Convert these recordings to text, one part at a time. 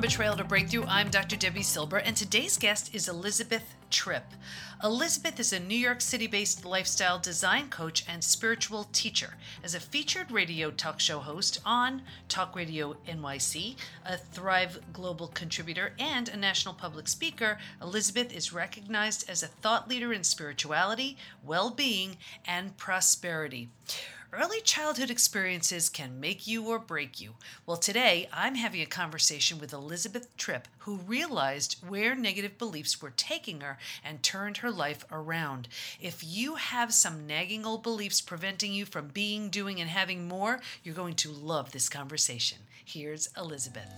From Betrayal to Breakthrough, I'm Dr. Debi Silber, and today's guest is Elizabeth Tripp. Elizabeth is a New York City based lifestyle design coach and spiritual teacher. As a featured radio talk show host on Talk Radio NYC, a Thrive Global contributor, and a national public speaker, Elizabeth is recognized as a thought leader in spirituality, well being, and prosperity. Early childhood experiences can make you or break you. Well, today I'm having a conversation with Elizabeth Tripp, who realized where negative beliefs were taking her and turned her life around. If you have some nagging old beliefs preventing you from being, doing, and having more, you're going to love this conversation. Here's Elizabeth.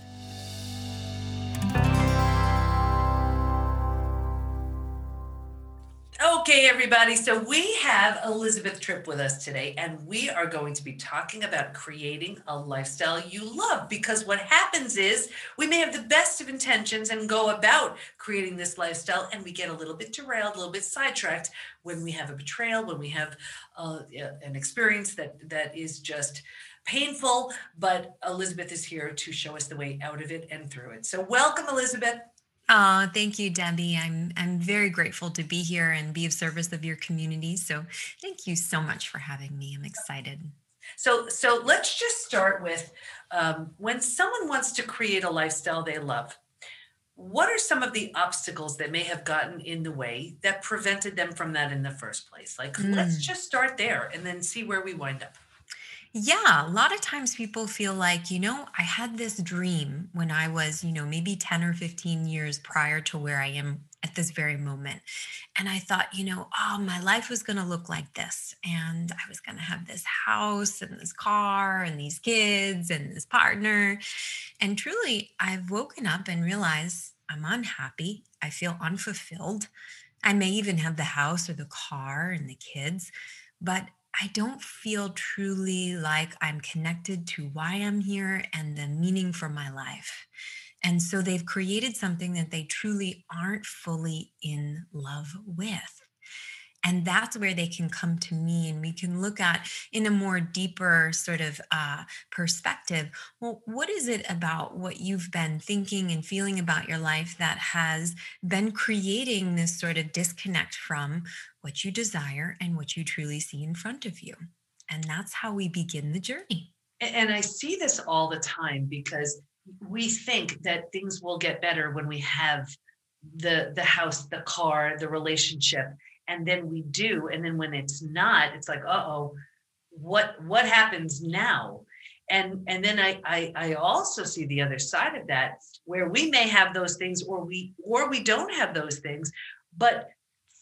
Okay, everybody. So we have Elizabeth Tripp with us today, and we are going to be talking about creating a lifestyle you love. Because what happens is we may have the best of intentions and go about creating this lifestyle, and we get a little bit derailed, a little bit sidetracked when we have a betrayal, when we have uh, an experience that that is just painful. But Elizabeth is here to show us the way out of it and through it. So, welcome, Elizabeth. Oh, thank you, Debi. I'm I'm very grateful to be here and be of service of your community. So thank you so much for having me. I'm excited. So so let's just start with um, when someone wants to create a lifestyle they love. What are some of the obstacles that may have gotten in the way that prevented them from that in the first place? Like, mm. let's just start there and then see where we wind up. Yeah, a lot of times people feel like, you know, I had this dream when I was, you know, maybe 10 or 15 years prior to where I am at this very moment. And I thought, you know, oh, my life was going to look like this. And I was going to have this house and this car and these kids and this partner. And truly, I've woken up and realized I'm unhappy. I feel unfulfilled. I may even have the house or the car and the kids, but I don't feel truly like I'm connected to why I'm here and the meaning for my life. And so they've created something that they truly aren't fully in love with. And that's where they can come to me and we can look at in a more deeper sort of uh, perspective. Well, what is it about what you've been thinking and feeling about your life that has been creating this sort of disconnect from what you desire and what you truly see in front of you. And that's how we begin the journey. And I see this all the time because we think that things will get better when we have the the house, the car, the relationship, and then we do, and then when it's not, it's like, uh-oh, what what happens now? And and then I, I I also see the other side of that where we may have those things or we or we don't have those things, but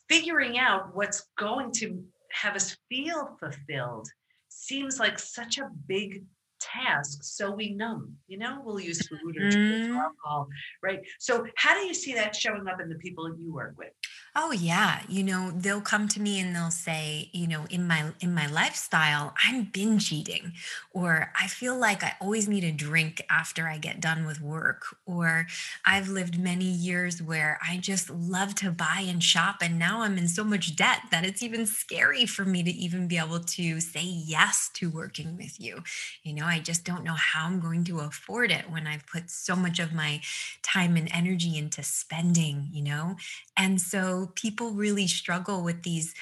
figuring out what's going to have us feel fulfilled seems like such a big task so we numb you know we'll use food or mm. alcohol right so how do you see that showing up in the people you work with Oh yeah, you know, they'll come to me and they'll say, you know, in my in my lifestyle, I'm binge eating or I feel like I always need a drink after I get done with work or I've lived many years where I just love to buy and shop and now I'm in so much debt that it's even scary for me to even be able to say yes to working with you. You know, I just don't know how I'm going to afford it when I've put so much of my time and energy into spending, you know? And so people really struggle with these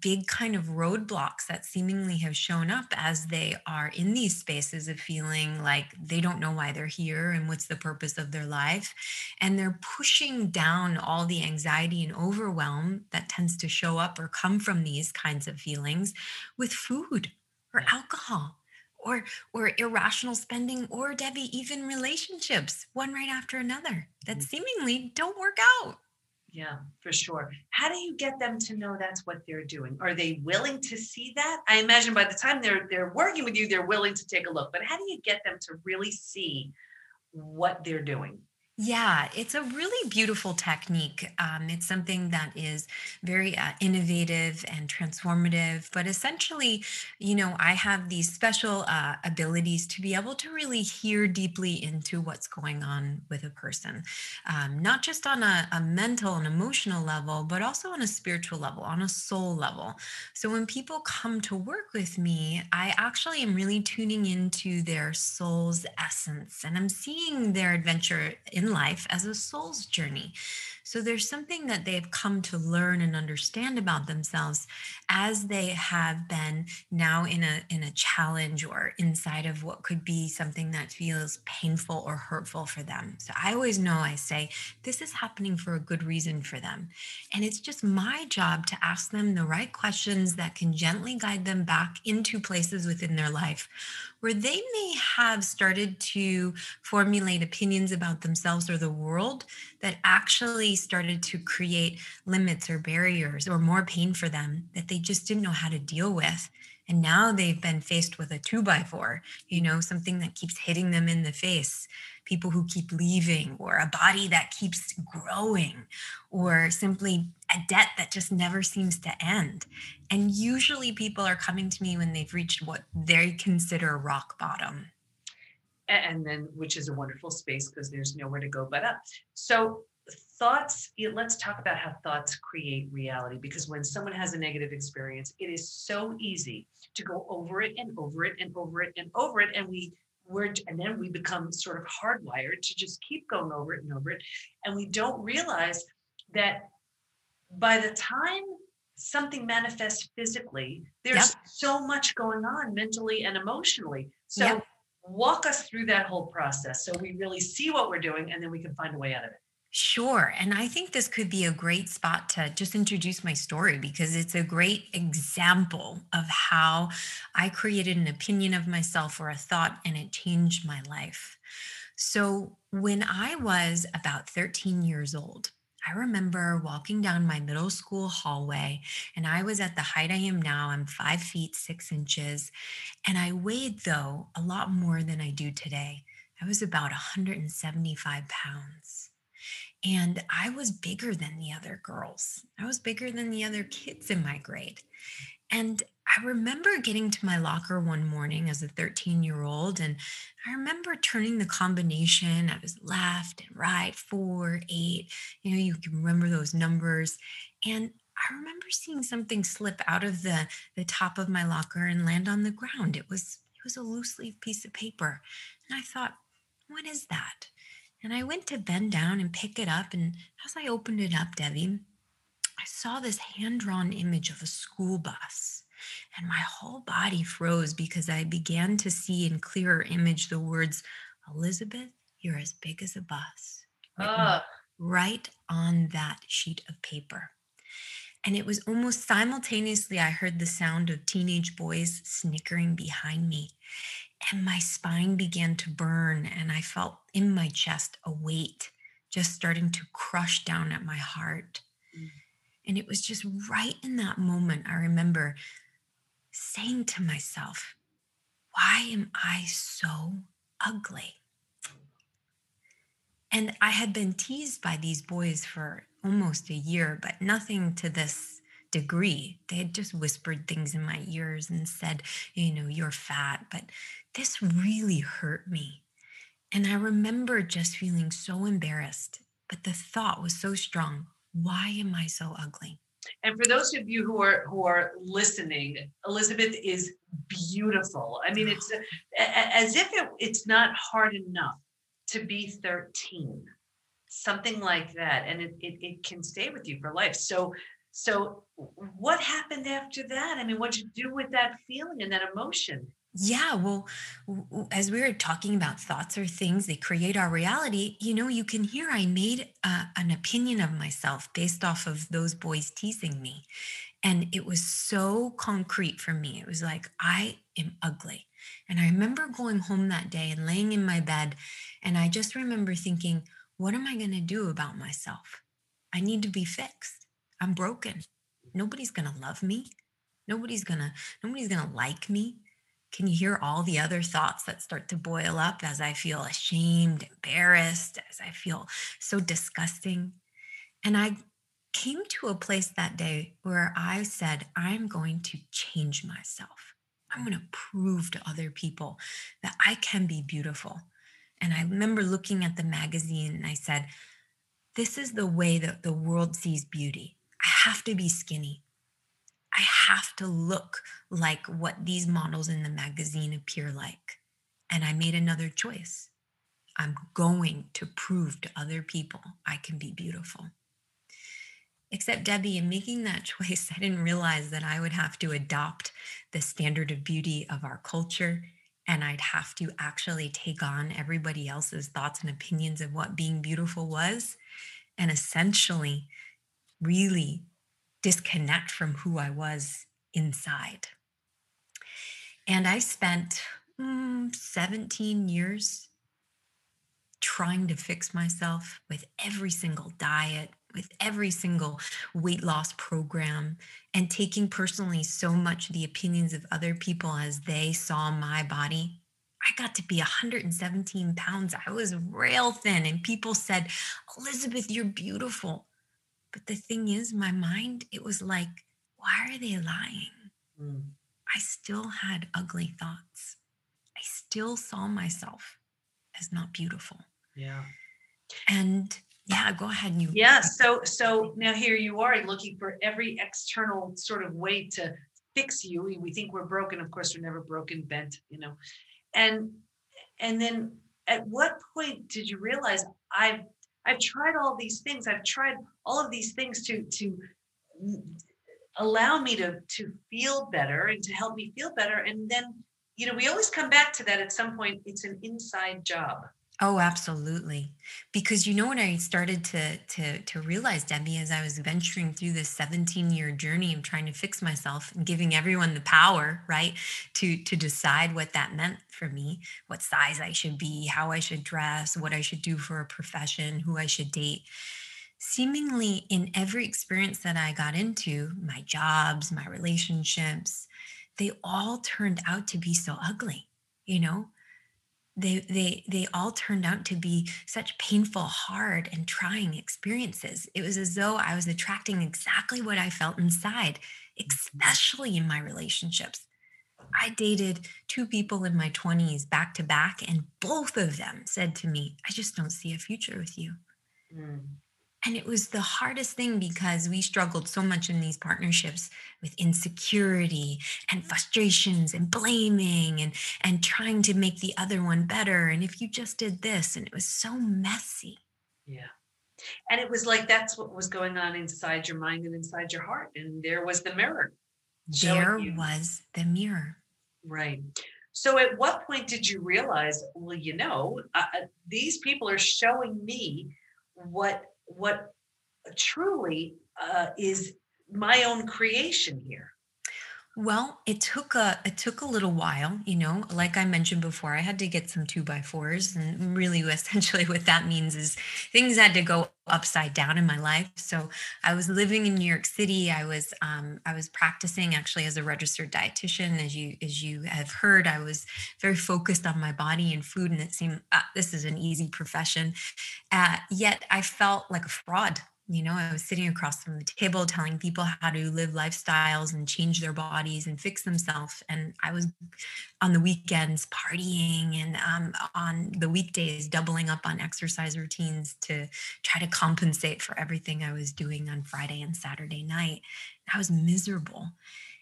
big kind of roadblocks that seemingly have shown up as they are in these spaces of feeling like they don't know why they're here and what's the purpose of their life. And they're pushing down all the anxiety and overwhelm that tends to show up or come from these kinds of feelings with food or alcohol or or irrational spending or debi even relationships one right after another that mm-hmm. seemingly don't work out yeah, for sure. How do you get them to know that's what they're doing? Are they willing to see that? I imagine by the time they're they're working with you, they're willing to take a look. But how do you get them to really see what they're doing? Yeah, it's a really beautiful technique. Um, it's something that is very uh, innovative and transformative. But essentially, you know, I have these special uh, abilities to be able to really hear deeply into what's going on with a person, um, not just on a, a mental and emotional level, but also on a spiritual level, on a soul level. So when people come to work with me, I actually am really tuning into their soul's essence and I'm seeing their adventure in life as a soul's journey. So there's something that they've come to learn and understand about themselves as they have been now in a in a challenge or inside of what could be something that feels painful or hurtful for them. So I always know I say this is happening for a good reason for them. And it's just my job to ask them the right questions that can gently guide them back into places within their life where they may have started to formulate opinions about themselves or the world that actually started to create limits or barriers or more pain for them that they just didn't know how to deal with. And now they've been faced with a two by four, you know, something that keeps hitting them in the face people who keep leaving, or a body that keeps growing, or simply a debt that just never seems to end. And usually people are coming to me when they've reached what they consider rock bottom. And then, which is a wonderful space because there's nowhere to go but up. So, thoughts, let's talk about how thoughts create reality because when someone has a negative experience, it is so easy to go over it and over it and over it and over it. And we we're and then we become sort of hardwired to just keep going over it and over it and we don't realize that by the time something manifests physically there's yep. so much going on mentally and emotionally so yep. walk us through that whole process so we really see what we're doing and then we can find a way out of it Sure. And I think this could be a great spot to just introduce my story because it's a great example of how I created an opinion of myself or a thought and it changed my life. So, when I was about 13 years old, I remember walking down my middle school hallway, and I was at the height I am now. I'm five feet six inches, and I weighed, though, a lot more than I do today. I was about 175 pounds. And I was bigger than the other girls. I was bigger than the other kids in my grade. And I remember getting to my locker one morning as a 13 year old, and I remember turning the combination. I was left and right, four, eight. You know, you can remember those numbers. And I remember seeing something slip out of the, the top of my locker and land on the ground. It was it was a loose leaf piece of paper. And I thought, what is that? And I went to bend down and pick it up. And as I opened it up, Debi, I saw this hand drawn image of a school bus. And my whole body froze because I began to see in clearer image the words, Elizabeth, you're as big as a bus. Uh. Right on that sheet of paper. And it was almost simultaneously, I heard the sound of teenage boys snickering behind me and my spine began to burn and i felt in my chest a weight just starting to crush down at my heart mm. and it was just right in that moment i remember saying to myself why am i so ugly and i had been teased by these boys for almost a year but nothing to this degree. They had just whispered things in my ears and said, you know, you're fat. But this really hurt me. And I remember just feeling so embarrassed. But the thought was so strong why am I so ugly? And for those of you who are who are listening, Elizabeth is beautiful. I mean, it's as if it, it's not hard enough to be 13, something like that, and it, it it can stay with you for life. So so, what happened after that? I mean, what did you do with that feeling and that emotion? Yeah, well, as we were talking about thoughts or things, they create our reality. You know, you can hear I made uh, an opinion of myself based off of those boys teasing me. And it was so concrete for me. It was like, I am ugly. And I remember going home that day and laying in my bed. And I just remember thinking, what am I going to do about myself? I need to be fixed. I'm broken. Nobody's going to love me. Nobody's going to nobody's going to like me. Can you hear all the other thoughts that start to boil up as I feel ashamed, embarrassed, as I feel so disgusting? And I came to a place that day where I said, I'm going to change myself. I'm going to prove to other people that I can be beautiful. And I remember looking at the magazine and I said, This is the way that the world sees beauty. I have to be skinny. Have to look like what these models in the magazine appear like. And I made another choice. I'm going to prove to other people I can be beautiful. Except, Debi, in making that choice, I didn't realize that I would have to adopt the standard of beauty of our culture. And I'd have to actually take on everybody else's thoughts and opinions of what being beautiful was. And essentially, really disconnect from who I was inside. And I spent mm, 17 years trying to fix myself with every single diet, with every single weight loss program, and taking personally so much the opinions of other people as they saw my body. I got to be 117 pounds. I was rail thin, and people said, Elizabeth, you're beautiful. But the thing is, my mind, it was like, why are they lying? Mm. I still had ugly thoughts. I still saw myself as not beautiful. Yeah. And yeah, go ahead. You yeah. So so now here you are looking for every external sort of way to fix you. We, we think we're broken. Of course, we're never broken, bent, you know. And and then at what point did you realize I've I've tried all these things. I've tried all of these things to to allow me to to feel better and to help me feel better. And then, you know, we always come back to that at some point. It's an inside job. Oh, absolutely. Because you know when I started to to to realize, Debi, as I was venturing through this 17 year journey of trying to fix myself and giving everyone the power, right, to to decide what that meant for me, what size I should be, how I should dress, what I should do for a profession, who I should date. Seemingly in every experience that I got into, my jobs, my relationships, they all turned out to be so ugly, you know? They they they all turned out to be such painful hard and trying experiences. It was as though i was attracting exactly what i felt inside especially in my relationships. I dated two people in my 20s back to back and both of them said to me i just don't see a future with you. Mm. And it was the hardest thing because we struggled so much in these partnerships with insecurity and frustrations and blaming and, and trying to make the other one better. And if you just did this, and it was so messy. Yeah. And it was like that's what was going on inside your mind and inside your heart. And there was the mirror. There was the mirror. Right. So, at what point did you realize, well, you know, uh, uh these people are showing me what what truly uh, is my own creation here? Well, it took a it took a little while, you know. Like I mentioned before, I had to get some two by fours, and really, essentially, what that means is things had to go upside down in my life. So I was living in New York City. I was um, I was practicing actually as a registered dietitian. As you as you have heard, I was very focused on my body and food, and it seemed uh, this is an easy profession. Uh, yet I felt like a fraud you know, I was sitting across from the table telling people how to live lifestyles and change their bodies and fix themselves. And I was on the weekends partying and um, on the weekdays doubling up on exercise routines to try to compensate for everything I was doing on Friday and Saturday night. I was miserable.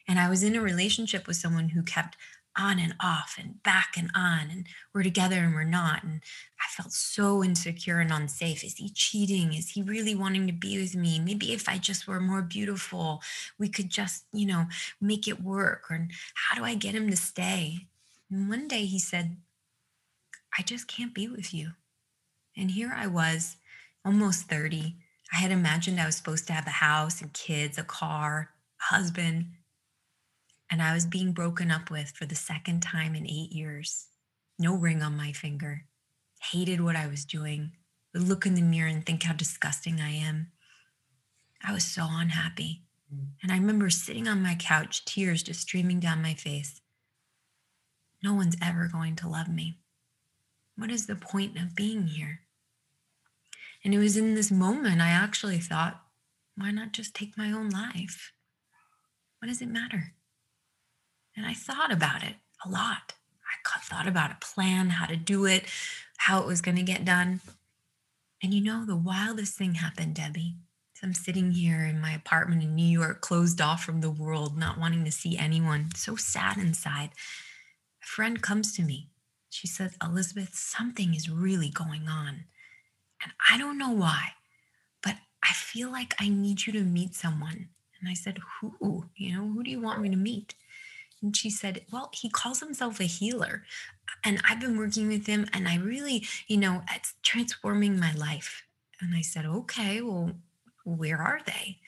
And I was in a relationship with someone who kept on and off and back and on and we're together and we're not and i felt so insecure and unsafe. Is he cheating? Is he really wanting to be with me? Maybe if i just were more beautiful we could just you know make it work or how do i get him to stay? And one day he said i just can't be with you. And here i was almost 30 i had imagined i was supposed to have a house and kids a car a husband and I was being broken up with for the second time in eight years. No ring on my finger. Hated what I was doing. Would look in the mirror and think how disgusting I am. I was so unhappy. Mm. And I remember sitting on my couch, tears just streaming down my face. No one's ever going to love me. What is the point of being here? And it was in this moment I actually thought, why not just take my own life? What does it matter? And I thought about it a lot. I thought about a plan, how to do it, how it was going to get done. And you know, the wildest thing happened, Debi. So I'm sitting here in my apartment in New York, closed off from the world, not wanting to see anyone, so sad inside. A friend comes to me. She says, Elizabeth, something is really going on. And I don't know why, but I feel like I need you to meet someone. And I said, Who? You know, who do you want me to meet? And she said, Well, he calls himself a healer. And I've been working with him, and I really, you know, it's transforming my life. And I said, Okay, well, where are they?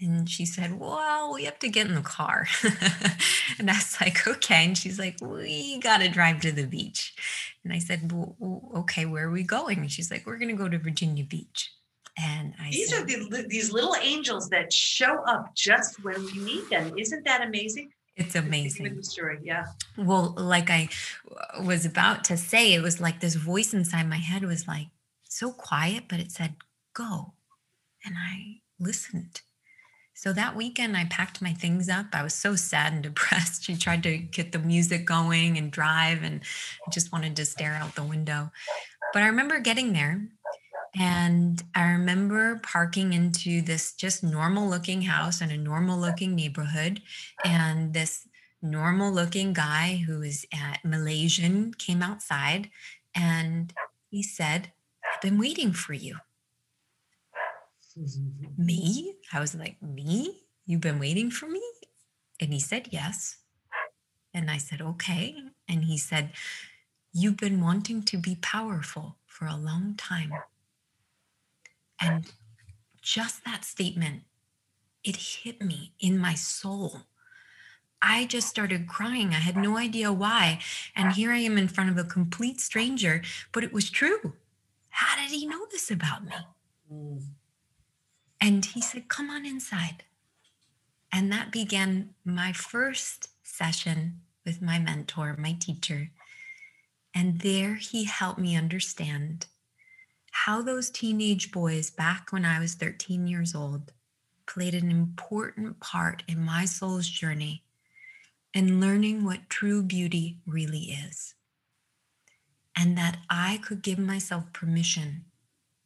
And she said, Well, we have to get in the car. and I was like, Okay. And she's like, We got to drive to the beach. And I said, well, Okay, where are we going? And she's like, We're going to go to Virginia Beach. And I these said, are the, these little angels that show up just when we need them. Isn't that amazing? It's amazing. Story, yeah. Well, like I was about to say, it was like this voice inside my head was like so quiet, but it said, Go. And I listened so that weekend, I packed my things up. I was so sad and depressed. She tried to get the music going and drive, and I just wanted to stare out the window. But I remember getting there, and I remember parking into this just normal looking house in a normal looking neighborhood. And this normal looking guy who was at Malaysian came outside and he said, I've been waiting for you. Me? I was like, Me? You've been waiting for me? And he said, Yes. And I said, Okay. And he said, You've been wanting to be powerful for a long time. And just that statement, it hit me in my soul. I just started crying. I had no idea why. And here I am in front of a complete stranger, but it was true. How did he know this about me? And he said, Come on inside. And that began my first session with my mentor, my teacher. And there he helped me understand how those teenage boys back when I was 13 years old played an important part in my soul's journey and learning what true beauty really is. And that I could give myself permission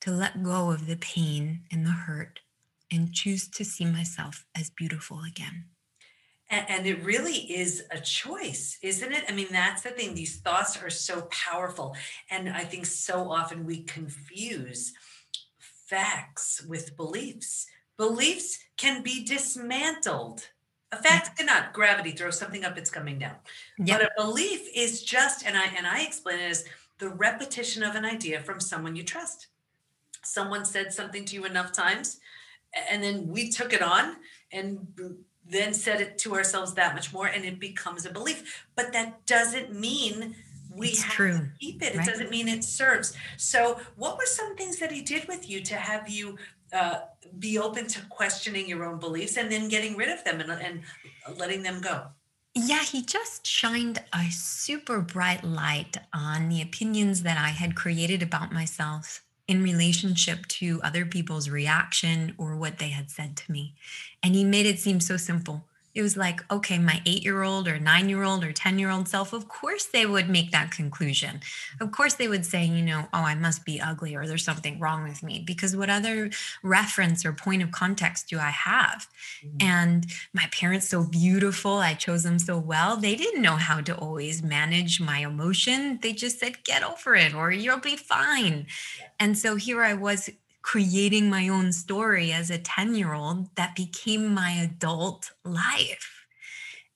to let go of the pain and the hurt and choose to see myself as beautiful again. And, and, it really is a choice, isn't it? I mean, that's the thing. These thoughts are so powerful. And I think so often we confuse facts with beliefs. Beliefs can be dismantled. A fact cannot. Gravity throws something up, it's coming down. Yep. But a belief is just, and I and I explain it as the repetition of an idea from someone you trust someone said something to you enough times and then we took it on and then said it to ourselves that much more and it becomes a belief. But that doesn't mean we it's have true. to keep it. It doesn't mean it serves. So what were some things that he did with you to have you uh, be open to questioning your own beliefs and then getting rid of them and, and letting them go? Yeah, he just shined a super bright light on the opinions that I had created about myself in relationship to other people's reaction or what they had said to me. And he made it seem so simple. It was like, okay, my eight year old or nine year old or 10 year old self, of course they would make that conclusion. Of course they would say, you know, oh, I must be ugly or there's something wrong with me because what other reference or point of context do I have? Mm-hmm. And my parents, so beautiful, I chose them so well. They didn't know how to always manage my emotion. They just said, get over it or you'll be fine. And so here I was creating my own story as a 10 year old that became my adult life.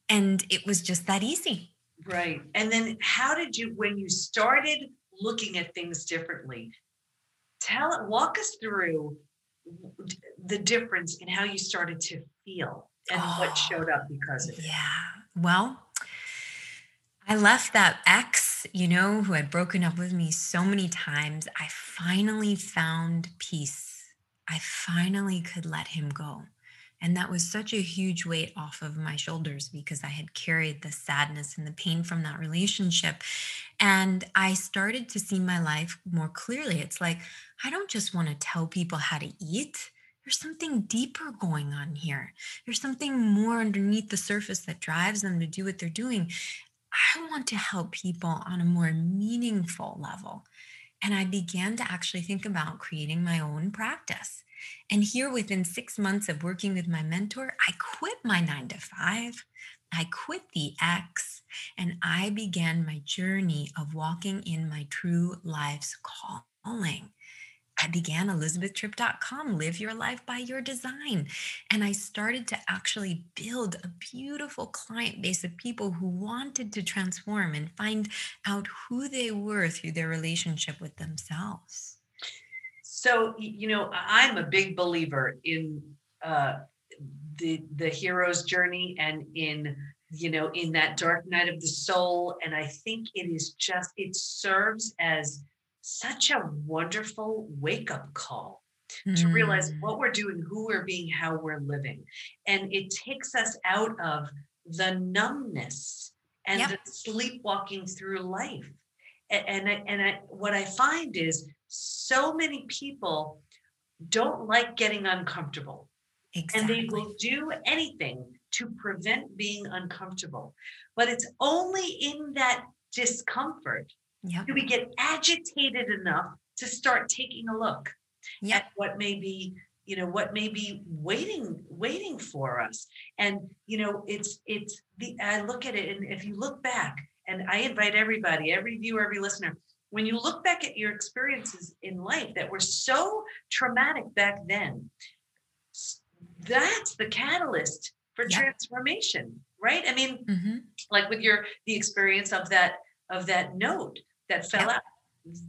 And it was just that easy. Right. And then how did you, when you started looking at things differently, tell it, walk us through the difference in how you started to feel and oh, what showed up because of it. Yeah. Well, I left that ex, you know, who had broken up with me so many times. I finally found peace. I finally could let him go. And that was such a huge weight off of my shoulders because I had carried the sadness and the pain from that relationship. And I started to see my life more clearly. It's like, I don't just want to tell people how to eat. There's something deeper going on here. There's something more underneath the surface that drives them to do what they're doing. I want to help people on a more meaningful level. And I began to actually think about creating my own practice. And here, within six months of working with my mentor, I quit my nine to five. I quit the ex. and I began my journey of walking in my true life's calling. I began elizabethtripp.com, live your life by your design. And I started to actually build a beautiful client base of people who wanted to transform and find out who they were through their relationship with themselves. So, you know, I'm a big believer in uh, the the hero's journey and in you know in that dark night of the soul and i think it is just it serves as such a wonderful wake up call mm. to realize mm. what we're doing, who we're being, how we're living. And it takes us out of the numbness and yep. the sleepwalking through life. And, and, I, and I, what I find is so many people don't like getting uncomfortable. Exactly. And they will do anything to prevent being uncomfortable. But it's only in that discomfort Yep. Do we get agitated enough to start taking a look yep. at what may be, you know, what may be waiting, waiting for us? And you know, it's it's the I look at it, and if you look back, and I invite everybody, every viewer, every listener, when you look back at your experiences in life that were so traumatic back then, that's the catalyst for yep. transformation, right? I mean, mm-hmm. like with your the experience of that of that note that fell yeah. out.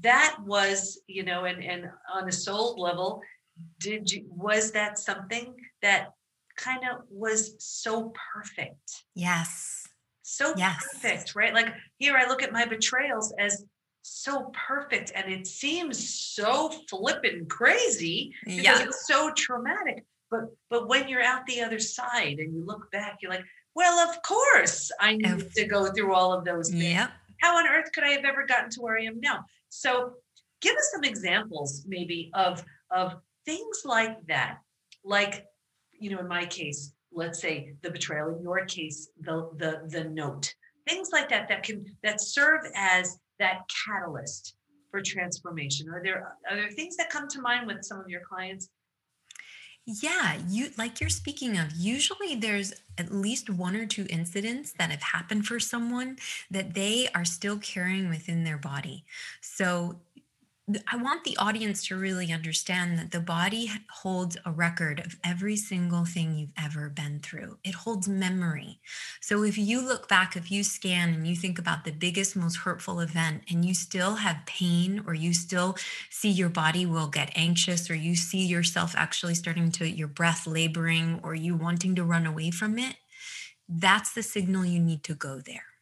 That was, you know, and and on a soul level, did you was that something that kind of was so perfect? Yes. So yes. perfect, right? Like here I look at my betrayals as so perfect and it seems so flippin' crazy because yeah. it's so traumatic. But but when you're out the other side and you look back, you're like, well, of course I need to go through all of those things. Yep how on earth could I have ever gotten to where I am now? So give us some examples maybe of of things like that. Like, you know, in my case, let's say the betrayal, in your case, the the the note. Things like that that can that serve as that catalyst for transformation. Are there are there things that come to mind with some of your clients yeah, you like you're speaking of, usually there's at least one or two incidents that have happened for someone that they are still carrying within their body. So I want the audience to really understand that the body holds a record of every single thing you've ever been through. It holds memory. So if you look back, if you scan and you think about the biggest, most hurtful event, and you still have pain, or you still see your body will get anxious, or you see yourself actually starting to, your breath laboring, or you wanting to run away from it, that's the signal you need to go there.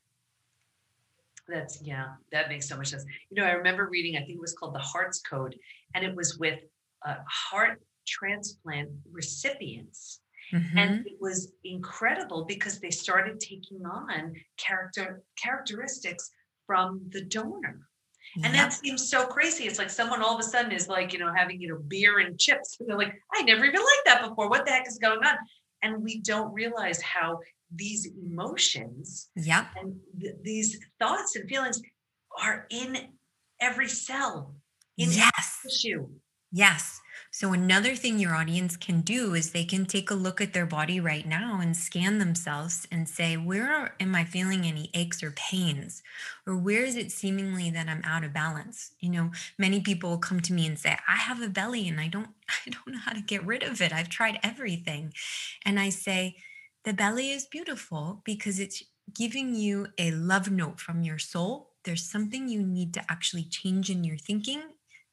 That's yeah, that makes so much sense. You know, I remember reading, I think it was called the Heart's Code, and it was with uh, heart transplant recipients. Mm-hmm. And it was incredible because they started taking on character characteristics from the donor. And that seems so crazy. It's like someone all of a sudden is like, you know, having, you know, beer and chips. And they're like, I never even liked that before. What the heck is going on? And we don't realize how these emotions yep. and th- these thoughts and feelings are in every cell in yes. tissue. Yes. So another thing your audience can do is they can take a look at their body right now and scan themselves and say where am i feeling any aches or pains? Or where is it seemingly that i'm out of balance? You know many people come to me and say i have a belly and i don't i don't know how to get rid of it. I've tried everything. And i say the belly is beautiful because it's giving you a love note from your soul. There's something you need to actually change in your thinking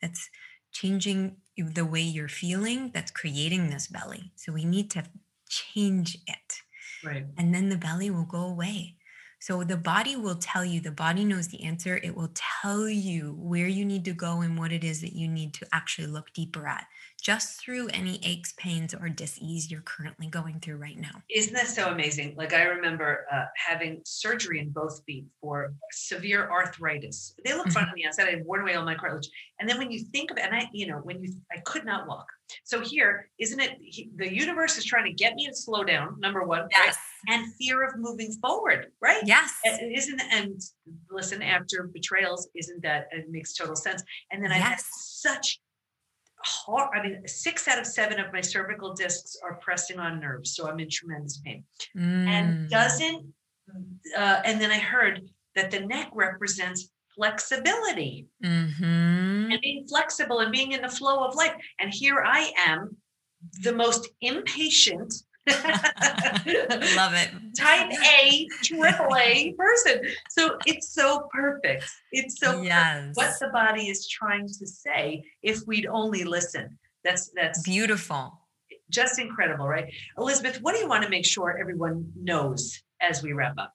that's changing the way you're feeling that's creating this belly. So we need to change it. Right. And then the belly will go away. So the body will tell you, the body knows the answer. It will tell you where you need to go and what it is that you need to actually look deeper at just through any aches, pains, or disease you're currently going through right now. Isn't that so amazing? Like I remember uh, having surgery in both feet for severe arthritis. They look mm-hmm. fun on the outside. I had worn away all my cartilage. And then when you think of it, and I, you know, when you, I could not walk. So here, isn't it? He, the universe is trying to get me to slow down. Number one, yes. right? And fear of moving forward, right? Yes. Isn't and listen after betrayals, isn't that it makes total sense? And then yes. I had such hard, I mean, six out of seven of my cervical discs are pressing on nerves. So I'm in tremendous pain. Mm. And doesn't uh, and then I heard that the neck represents flexibility Mm-hmm. And being flexible and being in the flow of life. And here I am, the most impatient. Love it. Type A, triple A person. So it's so perfect. It's so perfect what the body is trying to say if we'd only listen. That's that's Beautiful. just incredible, right? Elizabeth, what do you want to make sure everyone knows as we wrap up?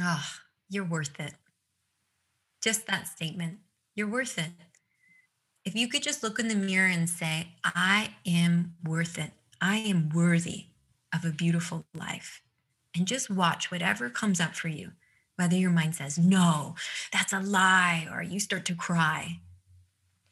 Oh, you're worth it. Just that statement. You're worth it. If you could just look in the mirror and say, I am worth it. I am worthy of a beautiful life. And just watch whatever comes up for you, whether your mind says, no, that's a lie, or you start to cry.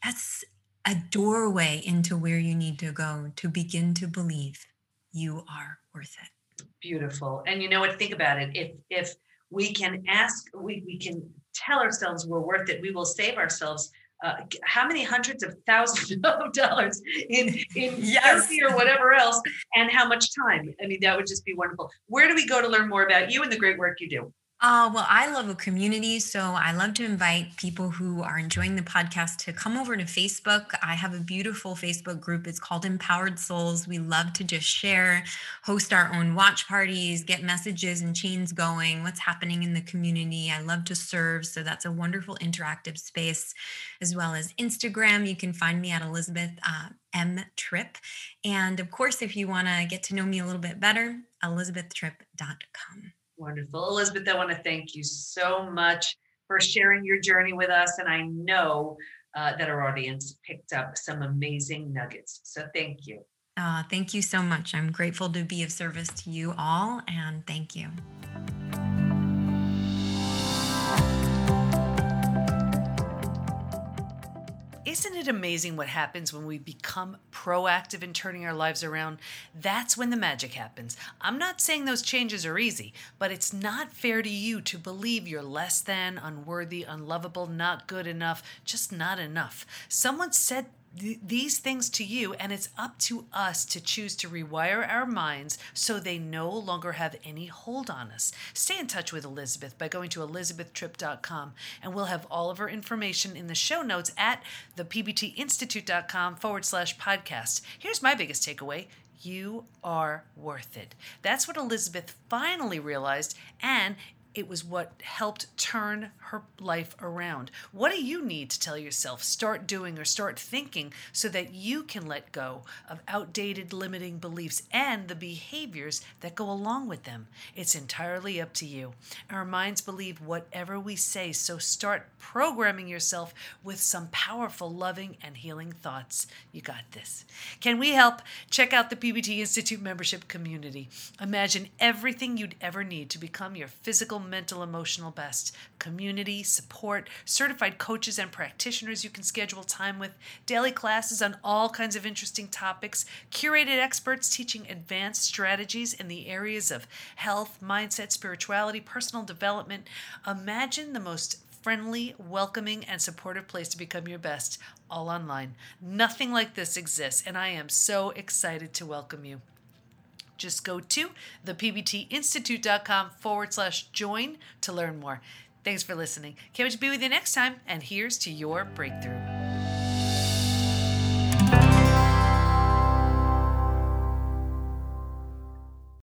That's a doorway into where you need to go to begin to believe you are worth it. Beautiful. And you know what? Think about it. If if we can ask, we, we can tell ourselves we're worth it, we will save ourselves uh, how many hundreds of thousands of dollars in in Yes. therapy or whatever else, and how much time? I mean, that would just be wonderful. Where do we go to learn more about you and the great work you do? Uh, well, I love a community. So I love to invite people who are enjoying the podcast to come over to Facebook. I have a beautiful Facebook group. It's called Empowered Souls. We love to just share, host our own watch parties, get messages and chains going, what's happening in the community. I love to serve. So that's a wonderful interactive space, as well as Instagram. You can find me at Elizabeth uh, M. Tripp. And of course, if you want to get to know me a little bit better, elizabethtripp.com. Wonderful. Elizabeth, I want to thank you so much for sharing your journey with us. And I know uh, that our audience picked up some amazing nuggets. So thank you. Uh, thank you so much. I'm grateful to be of service to you all, and thank you. Isn't it amazing what happens when we become proactive in turning our lives around? That's when the magic happens. I'm not saying those changes are easy, but it's not fair to you to believe you're less than, unworthy, unlovable, not good enough, just not enough. Someone said th- these things to you, and it's up to us to choose to rewire our minds so they no longer have any hold on us. Stay in touch with Elizabeth by going to elizabethtripp.com, and we'll have all of her information in the show notes at thepbtinstitute.com forward slash podcast. Here's my biggest takeaway. You are worth it. That's what Elizabeth finally realized, and it was what helped turn her life around. What do you need to tell yourself? Start doing or start thinking so that you can let go of outdated limiting beliefs and the behaviors that go along with them. It's entirely up to you. Our minds believe whatever we say, so start programming yourself with some powerful, loving, and healing thoughts. You got this. Can we help? Check out the PBT Institute membership community. Imagine everything you'd ever need to become your physical, mental, emotional best. Community, support, certified coaches and practitioners you can schedule time with, daily classes on all kinds of interesting topics, curated experts teaching advanced strategies in the areas of health, mindset, spirituality, personal development. Imagine the most friendly, welcoming, and supportive place to become your best, all online. Nothing like this exists, and I am so excited to welcome you. Just go to thepbtinstitute.com forward slash join to learn more. Thanks for listening. Can't wait to be with you next time, and here's to your breakthrough.